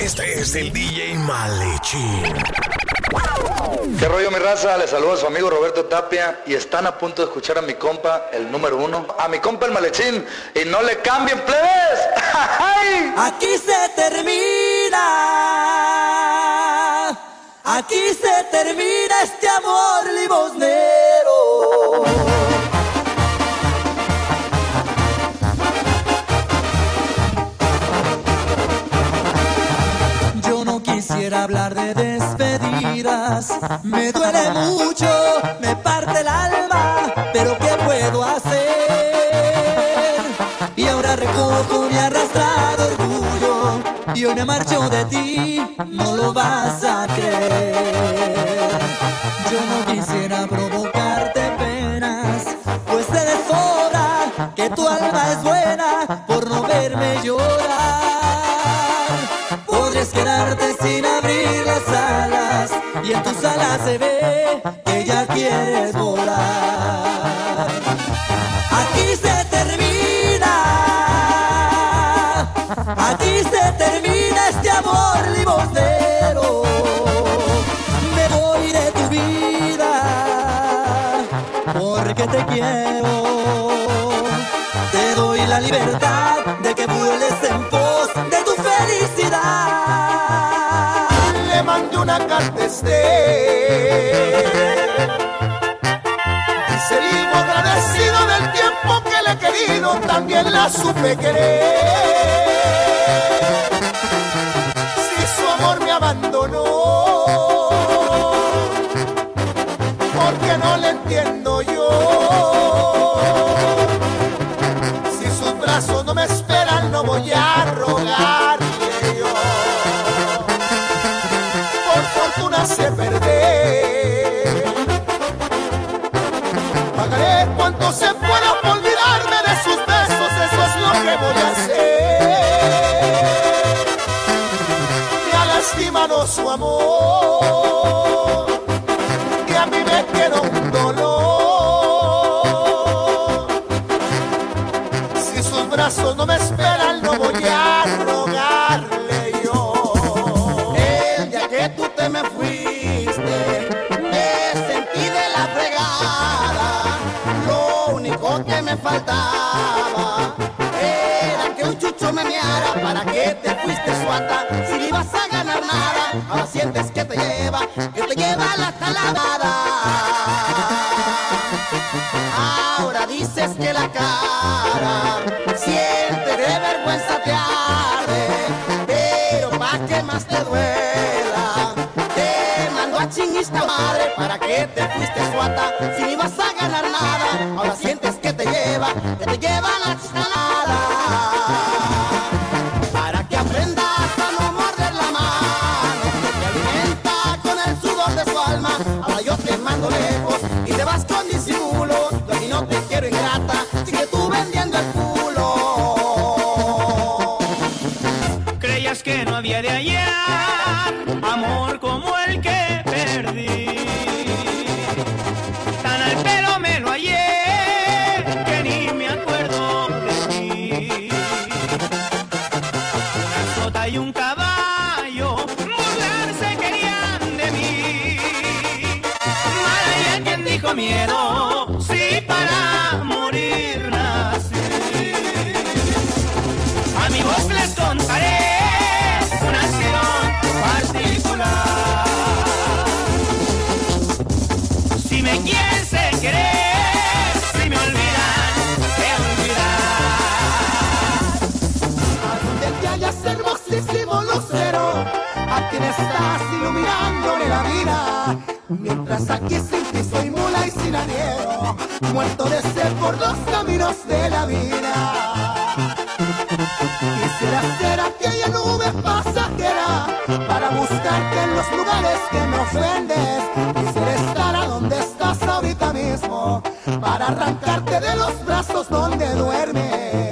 Este es el DJ Malechín. ¿Qué rollo mi raza? Les saluda a su amigo Roberto Tapia y están a punto de escuchar a mi compa, el número uno, a mi compa el Malechín y no le cambien plebes. Aquí se termina. Aquí se termina este amor limosnero. Me duele mucho, me parte el alma, pero ¿qué puedo hacer? Y ahora recojo mi arrastrado orgullo y hoy me marcho de ti, no lo vas a creer. Se ve mandé una carta. Dice vivo agradecido del tiempo que le he querido, también la supe querer. Si su amor me abandonó, me meara para que te fuiste suata. Si no ibas a ganar nada, ahora sientes que te lleva, que te lleva la talamada. Ahora dices que la cara siente de vergüenza te arde, pero pa' que más te duela, te mando a chingista madre para que te fuiste suata. Si no ibas a ganar nada, ahora sientes que te lleva, que te lleva la chalada. Creías que no había de allá amor como el que perdí. Tan al pelo me lo hallé que ni me acuerdo de ti. Una sota y un caballo burlarse querían de mí. Mal hay quien dijo miedo, a quien estás iluminándole la vida. Mientras aquí sin ti soy mula y sin aliero, muerto de sed por los caminos de la vida. Quisiera ser aquella nube pasajera para buscarte en los lugares que me ofendes. Quisiera estar a donde estás ahorita mismo para arrancarte de los brazos donde duermes.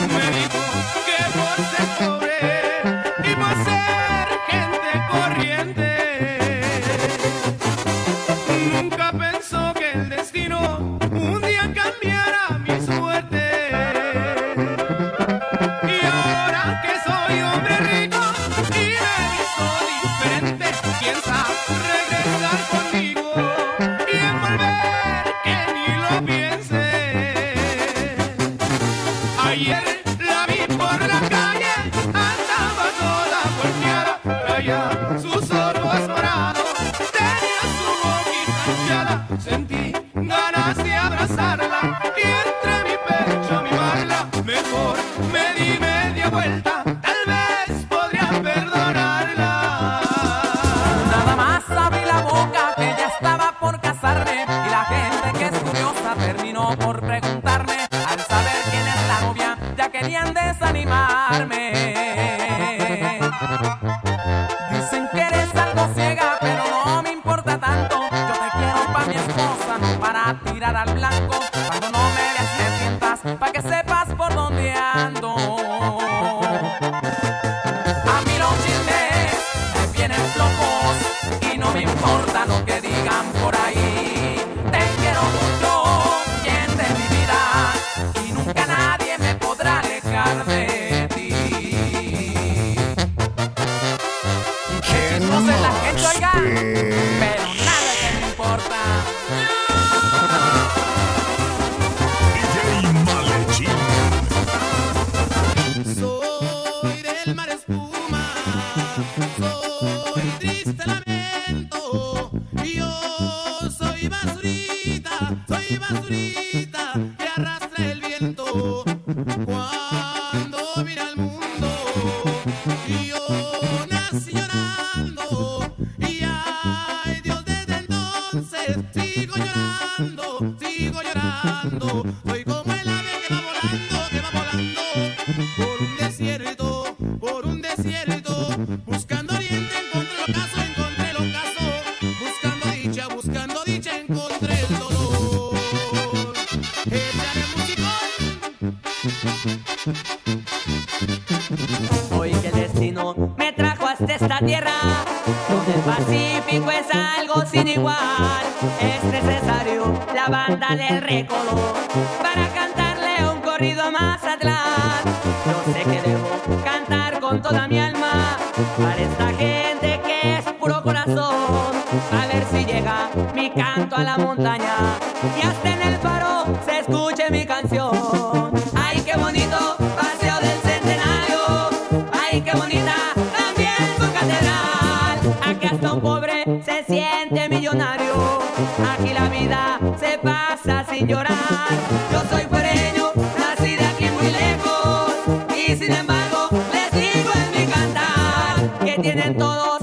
Me dijo que por tal vez podría perdonarla. Nada más abrí la boca que ya estaba por casarme y la gente que es curiosa terminó por preguntarme al saber quién es la novia ya querían desanimarme. Dicen que eres algo ciega pero no me importa tanto. Yo te quiero pa mi esposa para tirar al blanco. Cuando no me veas me sientas pa que sepas sigo llorando, sigo llorando. Soy como el ave que va volando, que va volando por tierra, donde el Pacífico es algo sin igual. Es necesario la banda del recodo para cantarle un corrido más atrás. Yo sé que debo cantar con toda mi alma para esta gente que es puro corazón. A ver si llega mi canto a la montaña se siente millonario. Aquí la vida se pasa sin llorar. Yo soy fuereño, nací de aquí muy lejos. Y sin embargo, les digo en mi cantar que tienen todos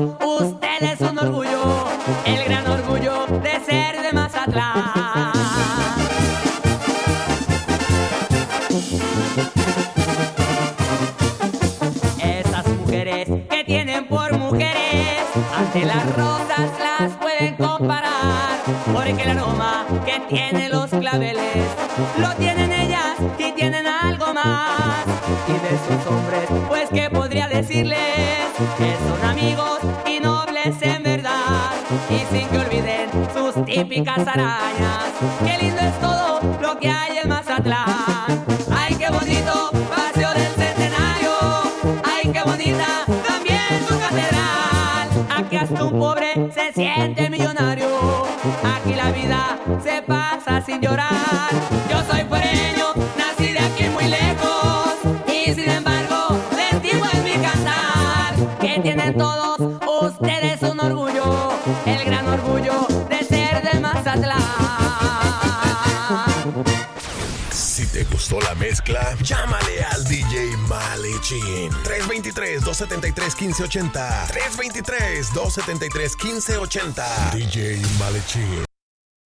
ante las rosas las pueden comparar. Porque el aroma que tienen los claveles, lo tienen ellas y tienen algo más. Y de sus hombres, pues que podría decirles que son amigos y nobles en verdad. Y sin que olviden sus típicas arañas. Qué lindo es todo lo que hay en Mazatlán. Ay, qué bonito paseo Aquí hasta un pobre se siente millonario. Aquí la vida se pasa gustó la mezcla, llámale al DJ Malechín. 323-273-1580. 323-273-1580. DJ Malechín.